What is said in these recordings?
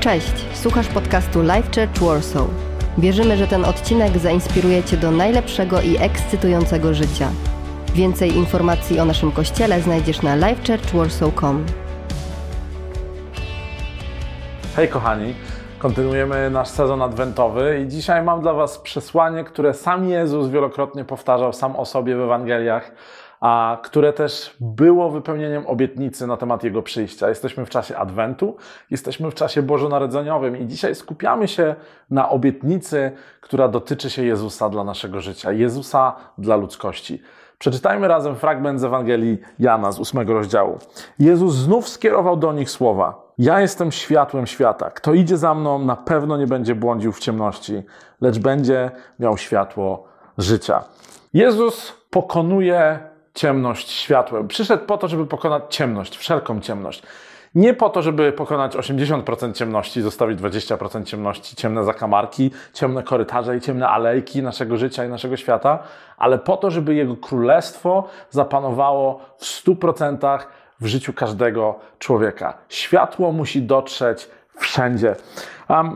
Cześć, słuchasz podcastu Life Church Warsaw. Wierzymy, że ten odcinek zainspiruje Cię do najlepszego i ekscytującego życia. Więcej informacji o naszym kościele znajdziesz na lifechurchwarsaw.com. Hej kochani, kontynuujemy nasz sezon adwentowy i dzisiaj mam dla Was przesłanie, które sam Jezus wielokrotnie powtarzał sam o sobie w Ewangeliach, a które też było wypełnieniem obietnicy na temat Jego przyjścia. Jesteśmy w czasie Adwentu, jesteśmy w czasie bożonarodzeniowym i dzisiaj skupiamy się na obietnicy, która dotyczy się Jezusa dla naszego życia, Jezusa dla ludzkości. Przeczytajmy razem fragment z Ewangelii Jana z ósmego rozdziału. Jezus znów skierował do nich słowa. Ja jestem światłem świata. Kto idzie za mną, na pewno nie będzie błądził w ciemności, lecz będzie miał światło życia. Jezus pokonuje ciemność światłem. Przyszedł po to, żeby pokonać ciemność, wszelką ciemność. Nie po to, żeby pokonać 80% ciemności, zostawić 20% ciemności, ciemne zakamarki, ciemne korytarze i ciemne alejki naszego życia i naszego świata, ale po to, żeby Jego królestwo zapanowało w 100% w życiu każdego człowieka. Światło musi dotrzeć wszędzie.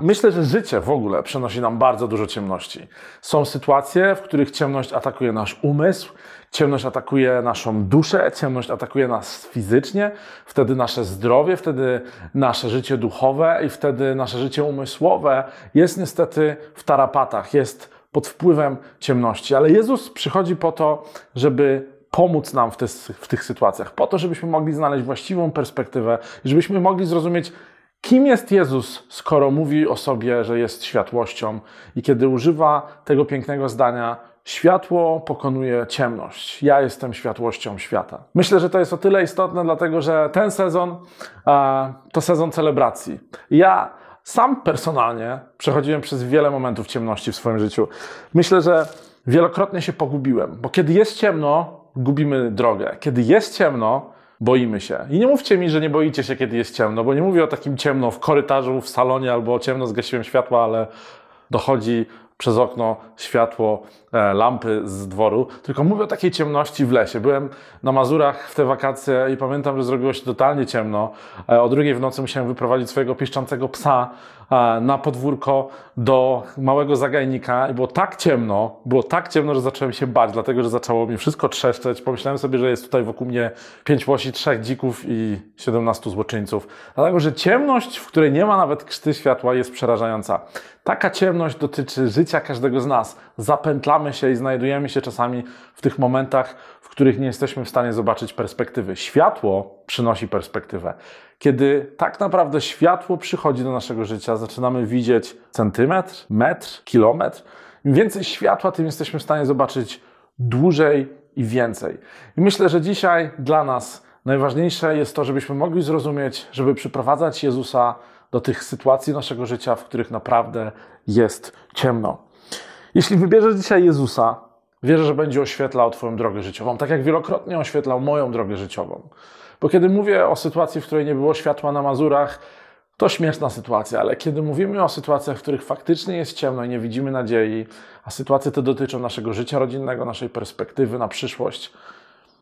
Myślę, że życie w ogóle przynosi nam bardzo dużo ciemności. Są sytuacje, w których ciemność atakuje nasz umysł, ciemność atakuje naszą duszę, ciemność atakuje nas fizycznie, wtedy nasze zdrowie, wtedy nasze życie duchowe i wtedy nasze życie umysłowe jest niestety w tarapatach, jest pod wpływem ciemności. Ale Jezus przychodzi po to, żeby pomóc nam w, w tych sytuacjach, po to, żebyśmy mogli znaleźć właściwą perspektywę, żebyśmy mogli zrozumieć, Kim jest Jezus, skoro mówi o sobie, że jest światłością i kiedy używa tego pięknego zdania, światło pokonuje ciemność. Ja jestem światłością świata. Myślę, że to jest o tyle istotne, dlatego że ten sezon to sezon celebracji. Ja sam personalnie przechodziłem przez wiele momentów ciemności w swoim życiu. Myślę, że wielokrotnie się pogubiłem, bo kiedy jest ciemno, gubimy drogę. Kiedy jest ciemno, boimy się. I nie mówcie mi, że nie boicie się, kiedy jest ciemno, bo nie mówię o takim ciemno w korytarzu, w salonie albo ciemno zgasiłem światła, ale dochodzi przez okno światło e, lampy z dworu, tylko mówię o takiej ciemności w lesie. Byłem na Mazurach w te wakacje i pamiętam, że zrobiło się totalnie ciemno. E, o drugiej w nocy musiałem wyprowadzić swojego piszczącego psa e, na podwórko do małego zagajnika i było tak ciemno, było tak ciemno, że zacząłem się bać, dlatego że zaczęło mi wszystko trzeszczeć. Pomyślałem sobie, że jest tutaj wokół mnie pięć łosi, trzech dzików i siedemnastu złoczyńców. Dlatego, że ciemność, w której nie ma nawet krzty światła, jest przerażająca. Taka ciemność dotyczy życia każdego z nas. Zapętlamy się i znajdujemy się czasami w tych momentach, w których nie jesteśmy w stanie zobaczyć perspektywy. Światło przynosi perspektywę. Kiedy tak naprawdę światło przychodzi do naszego życia, zaczynamy widzieć centymetr, metr, kilometr. Im więcej światła, tym jesteśmy w stanie zobaczyć dłużej i więcej. I myślę, że dzisiaj dla nas najważniejsze jest to, żebyśmy mogli zrozumieć, żeby przyprowadzać Jezusa do tych sytuacji naszego życia, w których naprawdę jest ciemno. Jeśli wybierzesz dzisiaj Jezusa, wierzę, że będzie oświetlał Twoją drogę życiową, tak jak wielokrotnie oświetlał moją drogę życiową. Bo kiedy mówię o sytuacji, w której nie było światła na Mazurach, to śmieszna sytuacja, ale kiedy mówimy o sytuacjach, w których faktycznie jest ciemno i nie widzimy nadziei, a sytuacje te dotyczą naszego życia rodzinnego, naszej perspektywy na przyszłość,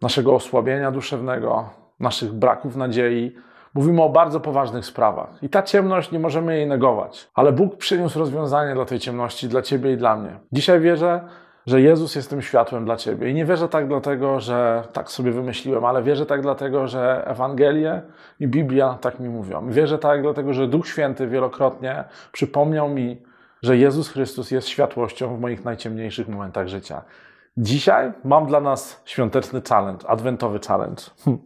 naszego osłabienia duszewnego, naszych braków nadziei, Mówimy o bardzo poważnych sprawach i ta ciemność nie możemy jej negować, ale Bóg przyniósł rozwiązanie dla tej ciemności, dla Ciebie i dla mnie. Dzisiaj wierzę, że Jezus jest tym światłem dla Ciebie. I nie wierzę tak dlatego, że tak sobie wymyśliłem, ale wierzę tak dlatego, że Ewangelie i Biblia tak mi mówią. Wierzę tak dlatego, że Duch Święty wielokrotnie przypomniał mi, że Jezus Chrystus jest światłością w moich najciemniejszych momentach życia. Dzisiaj mam dla nas świąteczny challenge, adwentowy challenge.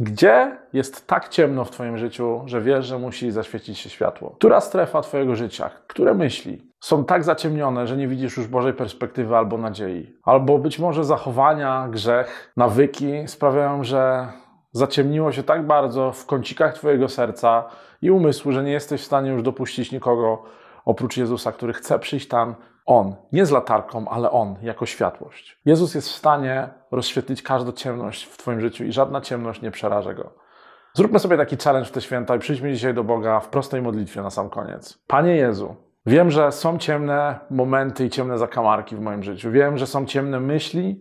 Gdzie jest tak ciemno w Twoim życiu, że wiesz, że musi zaświecić się światło? Która strefa Twojego życia, które myśli są tak zaciemnione, że nie widzisz już Bożej perspektywy albo nadziei? Albo być może zachowania, grzech, nawyki sprawiają, że zaciemniło się tak bardzo w kącikach Twojego serca i umysłu, że nie jesteś w stanie już dopuścić nikogo oprócz Jezusa, który chce przyjść tam on, nie z latarką, ale On jako światłość. Jezus jest w stanie rozświetlić każdą ciemność w Twoim życiu i żadna ciemność nie przeraża Go. Zróbmy sobie taki challenge w te święta i przyjdźmy dzisiaj do Boga w prostej modlitwie na sam koniec. Panie Jezu, wiem, że są ciemne momenty i ciemne zakamarki w moim życiu. Wiem, że są ciemne myśli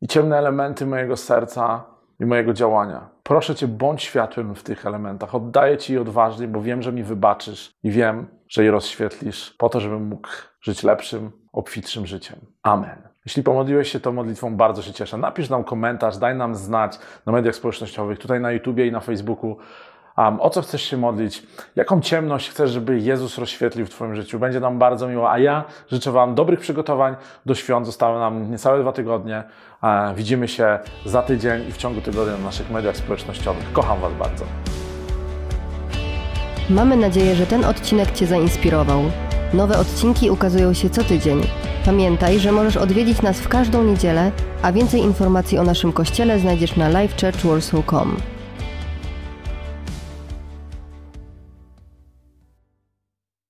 i ciemne elementy mojego serca, i mojego działania. Proszę Cię, bądź światłem w tych elementach. Oddaję Ci je odważnie, bo wiem, że mi wybaczysz i wiem, że je rozświetlisz po to, żebym mógł żyć lepszym, obfitszym życiem. Amen. Jeśli pomodliłeś się tą modlitwą, bardzo się cieszę. Napisz nam komentarz, daj nam znać na mediach społecznościowych, tutaj na YouTubie i na Facebooku. Um, o co chcesz się modlić? Jaką ciemność chcesz, żeby Jezus rozświetlił w Twoim życiu? Będzie nam bardzo miło. A ja życzę Wam dobrych przygotowań do świąt. Zostały nam niecałe dwa tygodnie. E, widzimy się za tydzień i w ciągu tygodnia na naszych mediach społecznościowych. Kocham Was bardzo. Mamy nadzieję, że ten odcinek Cię zainspirował. Nowe odcinki ukazują się co tydzień. Pamiętaj, że możesz odwiedzić nas w każdą niedzielę, a więcej informacji o naszym kościele znajdziesz na livechurchwarsaw.com.